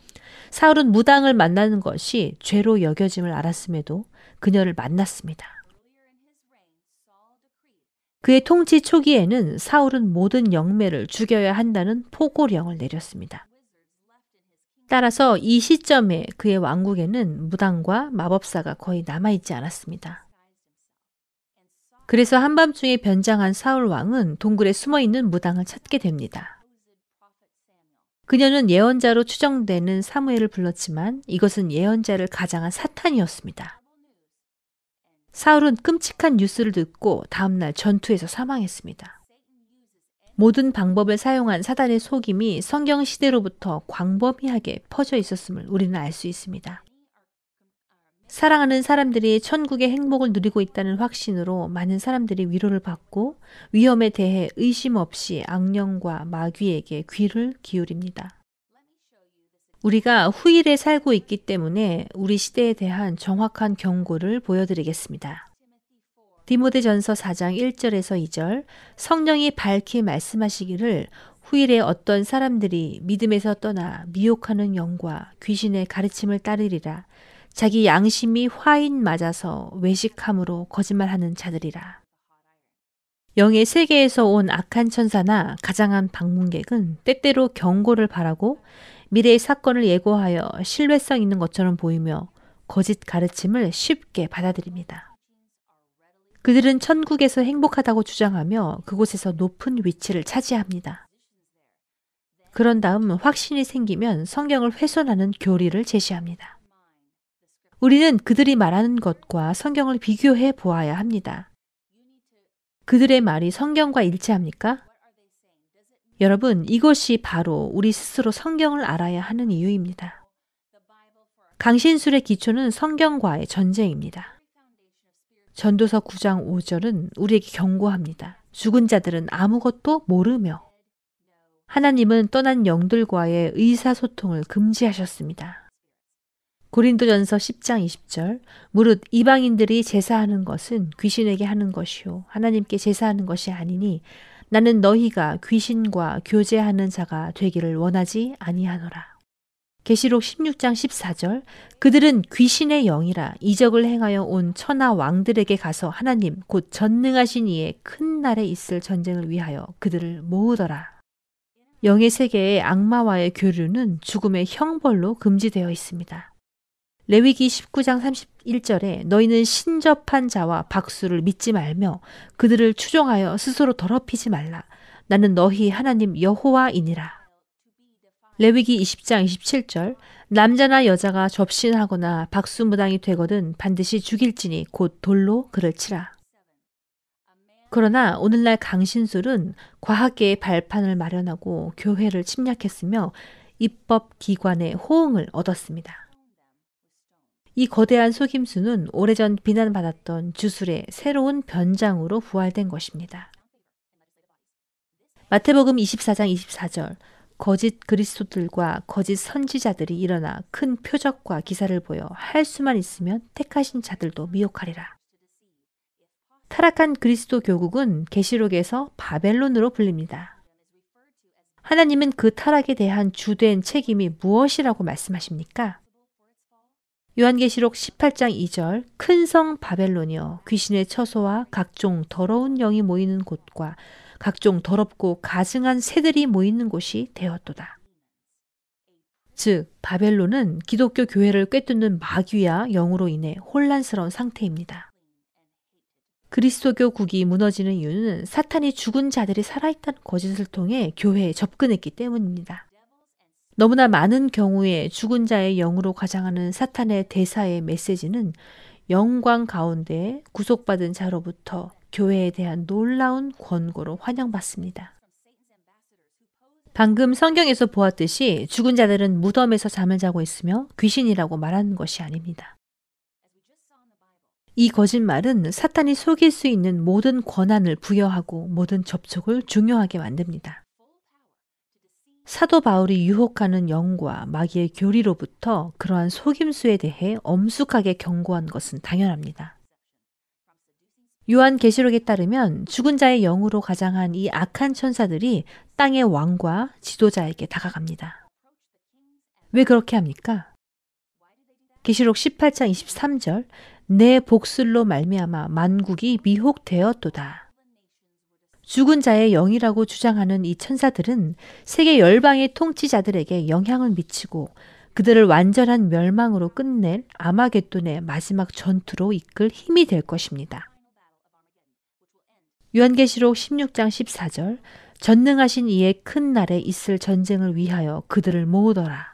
사울은 무당을 만나는 것이 죄로 여겨짐을 알았음에도 그녀를 만났습니다. 그의 통치 초기에는 사울은 모든 영매를 죽여야 한다는 포고령을 내렸습니다. 따라서 이 시점에 그의 왕국에는 무당과 마법사가 거의 남아있지 않았습니다. 그래서 한밤중에 변장한 사울 왕은 동굴에 숨어 있는 무당을 찾게 됩니다. 그녀는 예언자로 추정되는 사무엘을 불렀지만 이것은 예언자를 가장한 사탄이었습니다. 사울은 끔찍한 뉴스를 듣고 다음날 전투에서 사망했습니다. 모든 방법을 사용한 사단의 속임이 성경 시대로부터 광범위하게 퍼져 있었음을 우리는 알 수 있습니다. 사랑하는 사람들이 천국의 행복을 누리고 있다는 확신으로 많은 사람들이 위로를 받고 위험에 대해 의심 없이 악령과 마귀에게 귀를 기울입니다. 우리가 후일에 살고 있기 때문에 우리 시대에 대한 정확한 경고를 보여드리겠습니다. 디모데전서 4장 1절에서 2절 성령이 밝히 말씀하시기를 후일에 어떤 사람들이 믿음에서 떠나 미혹하는 영과 귀신의 가르침을 따르리라 자기 양심이 화인 맞아서 외식함으로 거짓말하는 자들이라. 영의 세계에서 온 악한 천사나 가장한 방문객은 때때로 경고를 바라고 미래의 사건을 예고하여 신뢰성 있는 것처럼 보이며 거짓 가르침을 쉽게 받아들입니다. 그들은 천국에서 행복하다고 주장하며 그곳에서 높은 위치를 차지합니다. 그런 다음 확신이 생기면 성경을 훼손하는 교리를 제시합니다. 우리는 그들이 말하는 것과 성경을 비교해 보아야 합니다. 그들의 말이 성경과 일치합니까? 여러분, 이것이 바로 우리 스스로 성경을 알아야 하는 이유입니다. 강신술의 기초는 성경과의 전쟁입니다. 전도서 9장 5절은 우리에게 경고합니다. 죽은 자들은 아무것도 모르며 하나님은 떠난 영들과의 의사소통을 금지하셨습니다. 고린도전서 10장 20절 무릇 이방인들이 제사하는 것은 귀신에게 하는 것이요 하나님께 제사하는 것이 아니니 나는 너희가 귀신과 교제하는 자가 되기를 원하지 아니하노라. 계시록 16장 14절 그들은 귀신의 영이라 이적을 행하여 온 천하 왕들에게 가서 하나님 곧 전능하신 이의 큰 날에 있을 전쟁을 위하여 그들을 모으더라. 영의 세계의 악마와의 교류는 죽음의 형벌로 금지되어 있습니다. 레위기 19장 31절에 너희는 신접한 자와 박수를 믿지 말며 그들을 추종하여 스스로 더럽히지 말라. 나는 너희 하나님 여호와이니라. 레위기 20장 27절 남자나 여자가 접신하거나 박수무당이 되거든 반드시 죽일지니 곧 돌로 그를 치라. 그러나 오늘날 강신술은 과학계의 발판을 마련하고 교회를 침략했으며 입법 기관의 호응을 얻었습니다. 이 거대한 속임수는 오래전 비난받았던 주술의 새로운 변장으로 부활된 것입니다. 마태복음 24장 24절 거짓 그리스도들과 거짓 선지자들이 일어나 큰 표적과 기사를 보여 할 수만 있으면 택하신 자들도 미혹하리라. 타락한 그리스도 교국은 계시록에서 바벨론으로 불립니다. 하나님은 그 타락에 대한 주된 책임이 무엇이라고 말씀하십니까? 요한계시록 18장 2절 큰 성 바벨론이여 귀신의 처소와 각종 더러운 영이 모이는 곳과 각종 더럽고 가증한 새들이 모이는 곳이 되었도다. 즉 바벨론은 기독교 교회를 꿰뚫는 마귀와 영으로 인해 혼란스러운 상태입니다. 그리스도교 국이 무너지는 이유는 사탄이 죽은 자들이 살아있다는 거짓을 통해 교회에 접근했기 때문입니다. 너무나 많은 경우에 죽은 자의 영으로 가장하는 사탄의 대사의 메시지는 영광 가운데 구속받은 자로부터 교회에 대한 놀라운 권고로 환영받습니다. 방금 성경에서 보았듯이 죽은 자들은 무덤에서 잠을 자고 있으며 귀신이라고 말하는 것이 아닙니다. 이 거짓말은 사탄이 속일 수 있는 모든 권한을 부여하고 모든 접촉을 중요하게 만듭니다. 사도 바울이 유혹하는 영과 마귀의 교리로부터 그러한 속임수에 대해 엄숙하게 경고한 것은 당연합니다. 요한 계시록에 따르면 죽은 자의 영으로 가장한 이 악한 천사들이 땅의 왕과 지도자에게 다가갑니다. 왜 그렇게 합니까? 계시록 18장 23절 내 복술로 말미암아 만국이 미혹되었도다. 죽은 자의 영이라고 주장하는 이 천사들은 세계 열방의 통치자들에게 영향을 미치고 그들을 완전한 멸망으로 끝낼 아마겟돈의 마지막 전투로 이끌 힘이 될 것입니다. 요한계시록 16장 14절 전능하신 이의 큰 날에 있을 전쟁을 위하여 그들을 모으더라.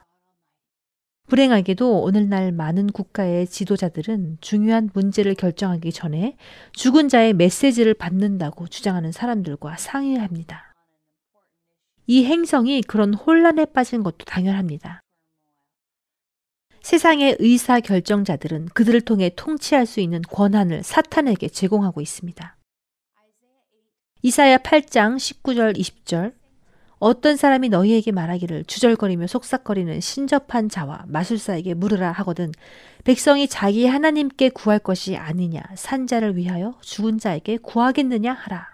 불행하게도 오늘날 많은 국가의 지도자들은 중요한 문제를 결정하기 전에 죽은 자의 메시지를 받는다고 주장하는 사람들과 상의합니다. 이 행성이 그런 혼란에 빠진 것도 당연합니다. 세상의 의사 결정자들은 그들을 통해 통치할 수 있는 권한을 사탄에게 제공하고 있습니다. 이사야 8장 19절 20절 어떤 사람이 너희에게 말하기를 주절거리며 속삭거리는 신접한 자와 마술사에게 물으라 하거든 백성이 자기 하나님께 구할 것이 아니냐 산자를 위하여 죽은 자에게 구하겠느냐 하라.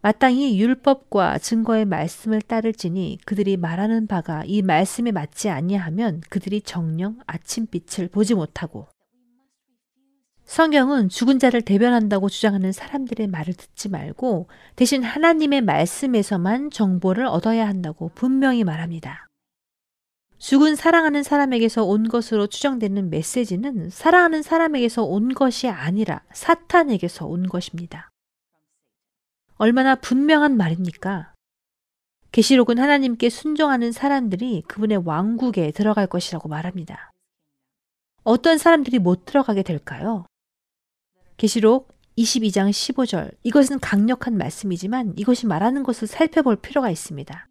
마땅히 율법과 증거의 말씀을 따를지니 그들이 말하는 바가 이 말씀에 맞지 아니하면 그들이 정령 아침빛을 보지 못하고 성경은 죽은 자를 대변한다고 주장하는 사람들의 말을 듣지 말고 대신 하나님의 말씀에서만 정보를 얻어야 한다고 분명히 말합니다. 죽은 사랑하는 사람에게서 온 것으로 추정되는 메시지는 사랑하는 사람에게서 온 것이 아니라 사탄에게서 온 것입니다. 얼마나 분명한 말입니까? 계시록은 하나님께 순종하는 사람들이 그분의 왕국에 들어갈 것이라고 말합니다. 어떤 사람들이 못 들어가게 될까요? 계시록 22장 15절. 이것은 강력한 말씀이지만 이것이 말하는 것을 살펴볼 필요가 있습니다.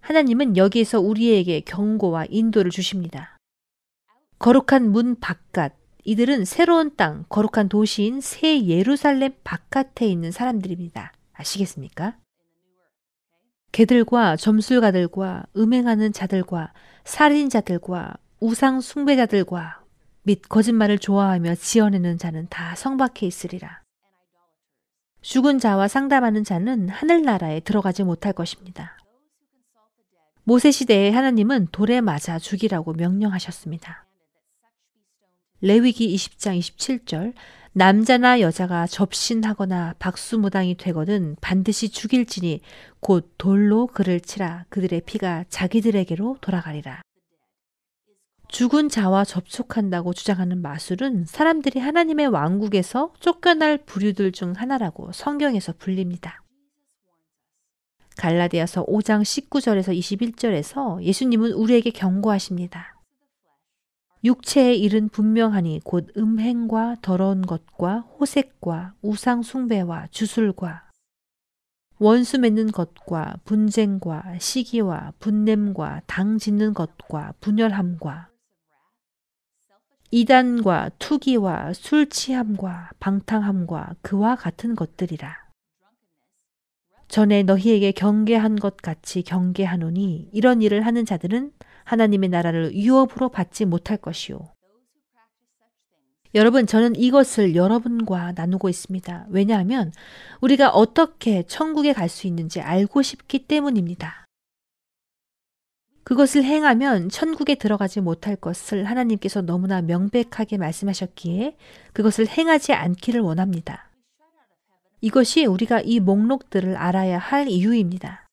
하나님은 여기에서 우리에게 경고와 인도를 주십니다. 거룩한 문 바깥, 이들은 새로운 땅, 거룩한 도시인 새 예루살렘 바깥에 있는 사람들입니다. 아시겠습니까? 개들과 점술가들과 음행하는 자들과 살인자들과 우상 숭배자들과 및 거짓말을 좋아하며 지어내는 자는 다 성박해 있으리라. 죽은 자와 상담하는 자는 하늘나라에 들어가지 못할 것입니다. 모세 시대에 하나님은 돌에 맞아 죽이라고 명령하셨습니다. 레위기 20장 27절 남자나 여자가 접신하거나 박수무당이 되거든 반드시 죽일지니 곧 돌로 그를 치라 그들의 피가 자기들에게로 돌아가리라. 죽은 자와 접촉한다고 주장하는 마술은 사람들이 하나님의 왕국에서 쫓겨날 부류들 중 하나라고 성경에서 불립니다. 갈라디아서 5장 19절에서 21절에서 예수님은 우리에게 경고하십니다. 육체의 일은 분명하니 곧 음행과 더러운 것과 호색과 우상 숭배와 주술과 원수 맺는 것과 분쟁과 시기와 분냄과 당 짓는 것과 분열함과 이단과 투기와 술 취함과 방탕함과 그와 같은 것들이라. 전에 너희에게 경계한 것 같이 경계하노니 이런 일을 하는 자들은 하나님의 나라를 유업으로 받지 못할 것이요. 여러분, 저는 이것을 여러분과 나누고 있습니다. 왜냐하면 우리가 어떻게 천국에 갈 수 있는지 알고 싶기 때문입니다. 그것을 행하면 천국에 들어가지 못할 것을 하나님께서 너무나 명백하게 말씀하셨기에 그것을 행하지 않기를 원합니다. 이것이 우리가 이 목록들을 알아야 할 이유입니다.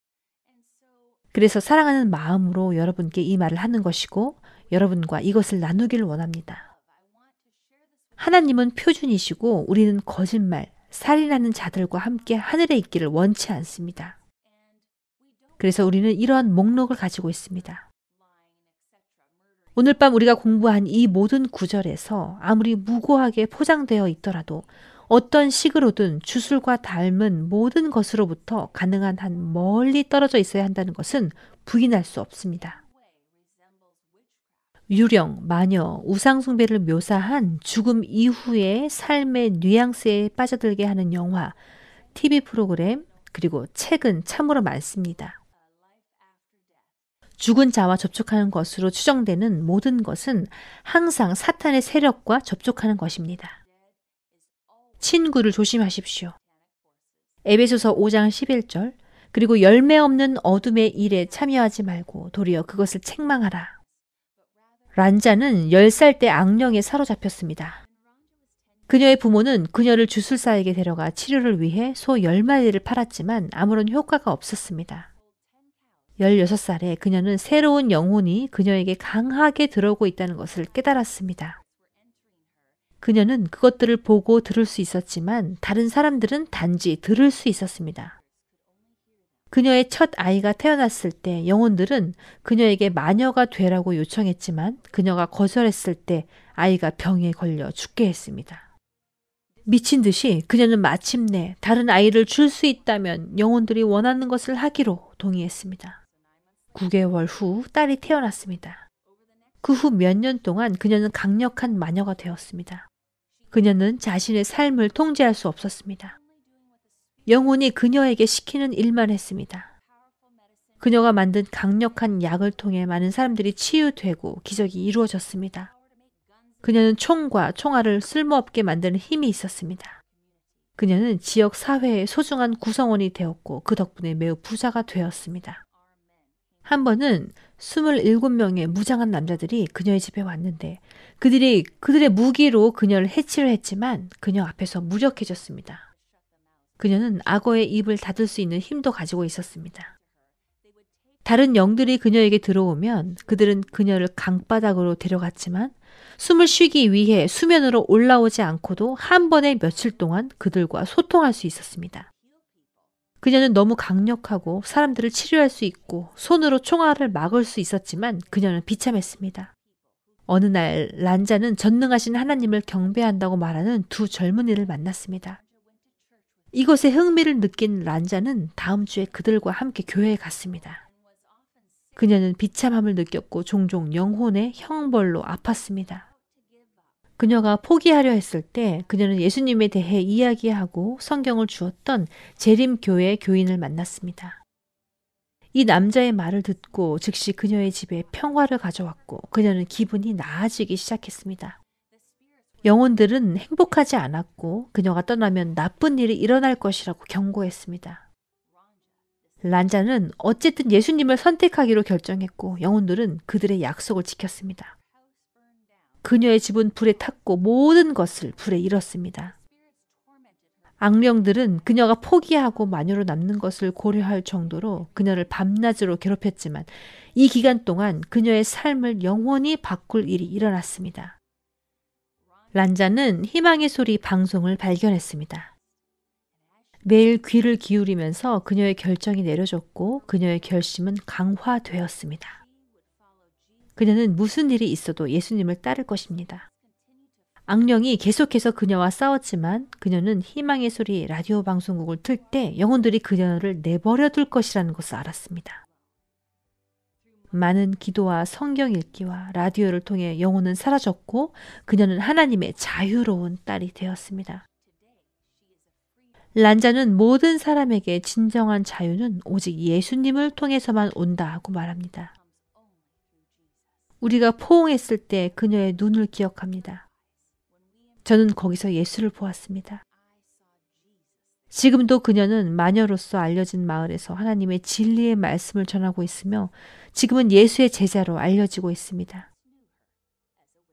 그래서 사랑하는 마음으로 여러분께 이 말을 하는 것이고 여러분과 이것을 나누기를 원합니다. 하나님은 표준이시고 우리는 거짓말, 살인하는 자들과 함께 하늘에 있기를 원치 않습니다. 그래서 우리는 이러한 목록을 가지고 있습니다. 오늘 밤 우리가 공부한 이 모든 구절에서 아무리 무고하게 포장되어 있더라도 어떤 식으로든 주술과 닮은 모든 것으로부터 가능한 한 멀리 떨어져 있어야 한다는 것은 부인할 수 없습니다. 유령, 마녀, 우상숭배를 묘사한 죽음 이후의 삶의 뉘앙스에 빠져들게 하는 영화, TV 프로그램, 그리고 책은 참으로 많습니다. 죽은 자와 접촉하는 것으로 추정되는 모든 것은 항상 사탄의 세력과 접촉하는 것입니다. 친구를 조심하십시오. 에베소서 5장 11절 그리고 열매 없는 어둠의 일에 참여하지 말고 도리어 그것을 책망하라. 란자는 10살 때 악령에 사로잡혔습니다. 그녀의 부모는 그녀를 주술사에게 데려가 치료를 위해 소 10마리를 팔았지만 아무런 효과가 없었습니다. 16살에 그녀는 새로운 영혼이 그녀에게 강하게 들어오고 있다는 것을 깨달았습니다. 그녀는 그것들을 보고 들을 수 있었지만 다른 사람들은 단지 들을 수 있었습니다. 그녀의 첫 아이가 태어났을 때 영혼들은 그녀에게 마녀가 되라고 요청했지만 그녀가 거절했을 때 아이가 병에 걸려 죽게 했습니다. 미친 듯이 그녀는 마침내 다른 아이를 줄 수 있다면 영혼들이 원하는 것을 하기로 동의했습니다. 9개월 후 딸이 태어났습니다. 그 후 몇 년 동안 그녀는 강력한 마녀가 되었습니다. 그녀는 자신의 삶을 통제할 수 없었습니다. 영혼이 그녀에게 시키는 일만 했습니다. 그녀가 만든 강력한 약을 통해 많은 사람들이 치유되고 기적이 이루어졌습니다. 그녀는 총과 총알을 쓸모없게 만드는 힘이 있었습니다. 그녀는 지역 사회의 소중한 구성원이 되었고 그 덕분에 매우 부자가 되었습니다. 한 번은 27명의 무장한 남자들이 그녀의 집에 왔는데 그들이 그들의 무기로 그녀를 해치려 했지만 그녀 앞에서 무력해졌습니다. 그녀는 악어의 입을 닫을 수 있는 힘도 가지고 있었습니다. 다른 영들이 그녀에게 들어오면 그들은 그녀를 강바닥으로 데려갔지만 숨을 쉬기 위해 수면으로 올라오지 않고도 한 번에 며칠 동안 그들과 소통할 수 있었습니다. 그녀는 너무 강력하고 사람들을 치료할 수 있고 손으로 총알을 막을 수 있었지만 그녀는 비참했습니다. 어느 날 란자는 전능하신 하나님을 경배한다고 말하는 두 젊은이를 만났습니다. 이것에 흥미를 느낀 란자는 다음 주에 그들과 함께 교회에 갔습니다. 그녀는 비참함을 느꼈고 종종 영혼의 형벌로 아팠습니다. 그녀가 포기하려 했을 때 그녀는 예수님에 대해 이야기하고 성경을 주었던 재림교회 교인을 만났습니다. 이 남자의 말을 듣고 즉시 그녀의 집에 평화를 가져왔고 그녀는 기분이 나아지기 시작했습니다. 영혼들은 행복하지 않았고 그녀가 떠나면 나쁜 일이 일어날 것이라고 경고했습니다. 란자는 어쨌든 예수님을 선택하기로 결정했고 영혼들은 그들의 약속을 지켰습니다. 그녀의 집은 불에 탔고 모든 것을 불에 잃었습니다. 악령들은 그녀가 포기하고 마녀로 남는 것을 고려할 정도로 그녀를 밤낮으로 괴롭혔지만 이 기간 동안 그녀의 삶을 영원히 바꿀 일이 일어났습니다. 란자는 희망의 소리 방송을 발견했습니다. 매일 귀를 기울이면서 그녀의 결정이 내려졌고 그녀의 결심은 강화되었습니다. 그녀는 무슨 일이 있어도 예수님을 따를 것입니다. 악령이 계속해서 그녀와 싸웠지만 그녀는 희망의 소리 라디오 방송국을 틀 때 영혼들이 그녀를 내버려 둘 것이라는 것을 알았습니다. 많은 기도와 성경 읽기와 라디오를 통해 영혼은 사라졌고 그녀는 하나님의 자유로운 딸이 되었습니다. 란자는 모든 사람에게 진정한 자유는 오직 예수님을 통해서만 온다 하고 말합니다. 우리가 포옹했을 때 그녀의 눈을 기억합니다. 저는 거기서 예수를 보았습니다. 지금도 그녀는 마녀로서 알려진 마을에서 하나님의 진리의 말씀을 전하고 있으며 지금은 예수의 제자로 알려지고 있습니다.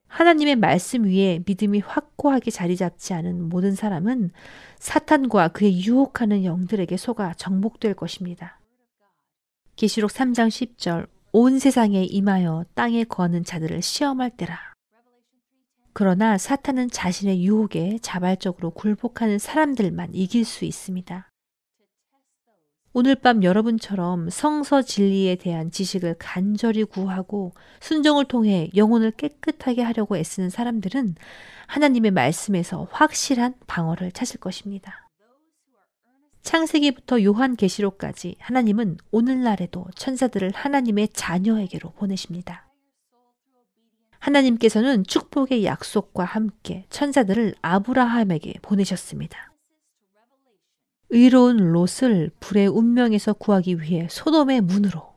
하나님의 말씀 위에 믿음이 확고하게 자리 잡지 않은 모든 사람은 사탄과 그의 유혹하는 영들에게 속아 정복될 것입니다. 계시록 3장 10절 온 세상에 임하여 땅에 거하는 자들을 시험할 때라. 그러나 사탄은 자신의 유혹에 자발적으로 굴복하는 사람들만 이길 수 있습니다. 오늘 밤 여러분처럼 성서 진리에 대한 지식을 간절히 구하고 순종을 통해 영혼을 깨끗하게 하려고 애쓰는 사람들은 하나님의 말씀에서 확실한 방어를 찾을 것입니다. 창세기부터 요한계시록까지 하나님은 오늘날에도 천사들을 하나님의 자녀에게로 보내십니다. 하나님께서는 축복의 약속과 함께 천사들을 아브라함에게 보내셨습니다. 의로운 롯을 불의 운명에서 구하기 위해 소돔의 문으로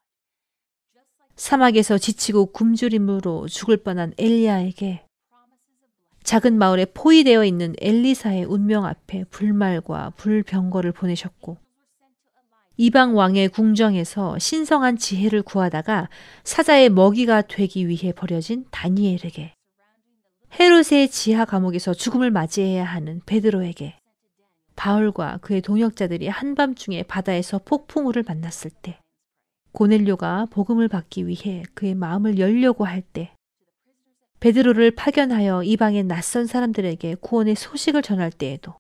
사막에서 지치고 굶주림으로 죽을 뻔한 엘리야에게 작은 마을에 포위되어 있는 엘리사의 운명 앞에 불말과 불병거를 보내셨고 이방 왕의 궁정에서 신성한 지혜를 구하다가 사자의 먹이가 되기 위해 버려진 다니엘에게 헤롯의 지하 감옥에서 죽음을 맞이해야 하는 베드로에게 바울과 그의 동역자들이 한밤중에 바다에서 폭풍우를 만났을 때 고넬료가 복음을 받기 위해 그의 마음을 열려고 할 때 베드로를 파견하여 이방의 낯선 사람들에게 구원의 소식을 전할 때에도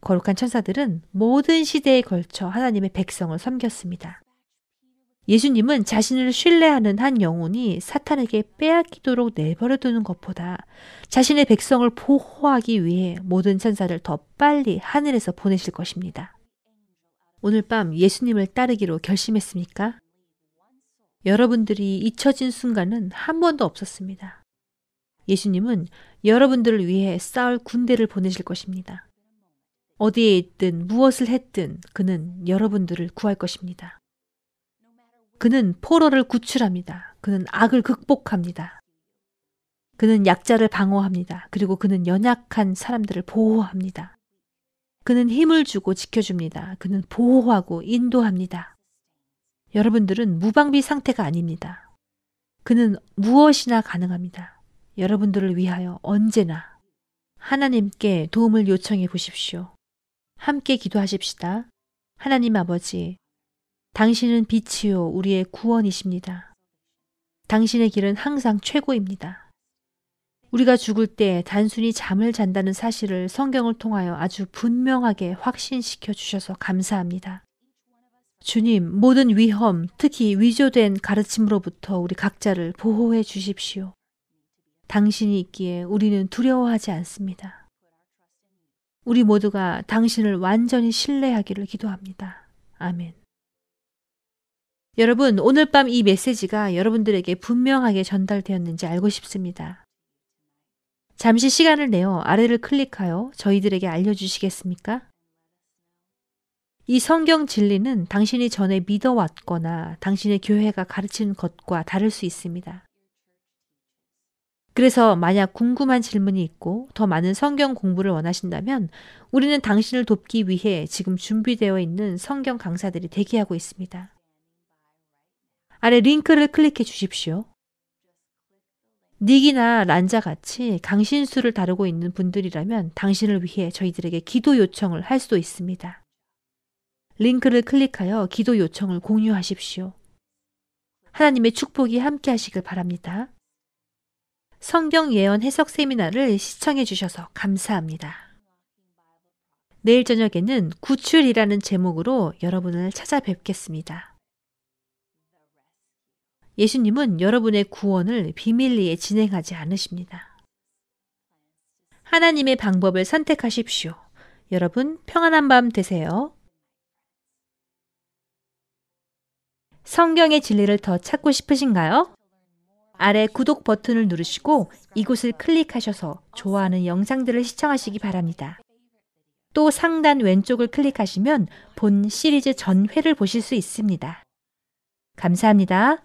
거룩한 천사들은 모든 시대에 걸쳐 하나님의 백성을 섬겼습니다. 예수님은 자신을 신뢰하는 한 영혼이 사탄에게 빼앗기도록 내버려 두는 것보다 자신의 백성을 보호하기 위해 모든 천사를 더 빨리 하늘에서 보내실 것입니다. 오늘 밤 예수님을 따르기로 결심했습니까? 여러분들이 잊혀진 순간은 한 번도 없었습니다. 예수님은 여러분들을 위해 싸울 군대를 보내실 것입니다. 어디에 있든 무엇을 했든 그는 여러분들을 구할 것입니다. 그는 포로를 구출합니다. 그는 악을 극복합니다. 그는 약자를 방어합니다. 그리고 그는 연약한 사람들을 보호합니다. 그는 힘을 주고 지켜줍니다. 그는 보호하고 인도합니다. 여러분들은 무방비 상태가 아닙니다. 그는 무엇이나 가능합니다. 여러분들을 위하여 언제나 하나님께 도움을 요청해 보십시오. 함께 기도하십시다. 하나님 아버지, 당신은 빛이요 우리의 구원이십니다. 당신의 길은 항상 최고입니다. 우리가 죽을 때 단순히 잠을 잔다는 사실을 성경을 통하여 아주 분명하게 확신시켜 주셔서 감사합니다. 주님, 모든 위험, 특히 위조된 가르침으로부터 우리 각자를 보호해 주십시오. 당신이 있기에 우리는 두려워하지 않습니다. 우리 모두가 당신을 완전히 신뢰하기를 기도합니다. 아멘. 여러분, 오늘 밤 이 메시지가 여러분들에게 분명하게 전달되었는지 알고 싶습니다. 잠시 시간을 내어 아래를 클릭하여 저희들에게 알려주시겠습니까? 이 성경 진리는 당신이 전에 믿어왔거나 당신의 교회가 가르치는 것과 다를 수 있습니다. 그래서 만약 궁금한 질문이 있고 더 많은 성경 공부를 원하신다면 우리는 당신을 돕기 위해 지금 준비되어 있는 성경 강사들이 대기하고 있습니다. 아래 링크를 클릭해 주십시오. 닉이나 란자 같이 강신수를 다루고 있는 분들이라면 당신을 위해 저희들에게 기도 요청을 할 수도 있습니다. 링크를 클릭하여 기도 요청을 공유하십시오. 하나님의 축복이 함께 하시길 바랍니다. 성경 예언 해석 세미나를 시청해 주셔서 감사합니다. 내일 저녁에는 구출이라는 제목으로 여러분을 찾아뵙겠습니다. 예수님은 여러분의 구원을 비밀리에 진행하지 않으십니다. 하나님의 방법을 선택하십시오. 여러분 평안한 밤 되세요. 성경의 진리를 더 찾고 싶으신가요? 아래 구독 버튼을 누르시고 이곳을 클릭하셔서 좋아하는 영상들을 시청하시기 바랍니다. 또 상단 왼쪽을 클릭하시면 본 시리즈 전회를 보실 수 있습니다. 감사합니다.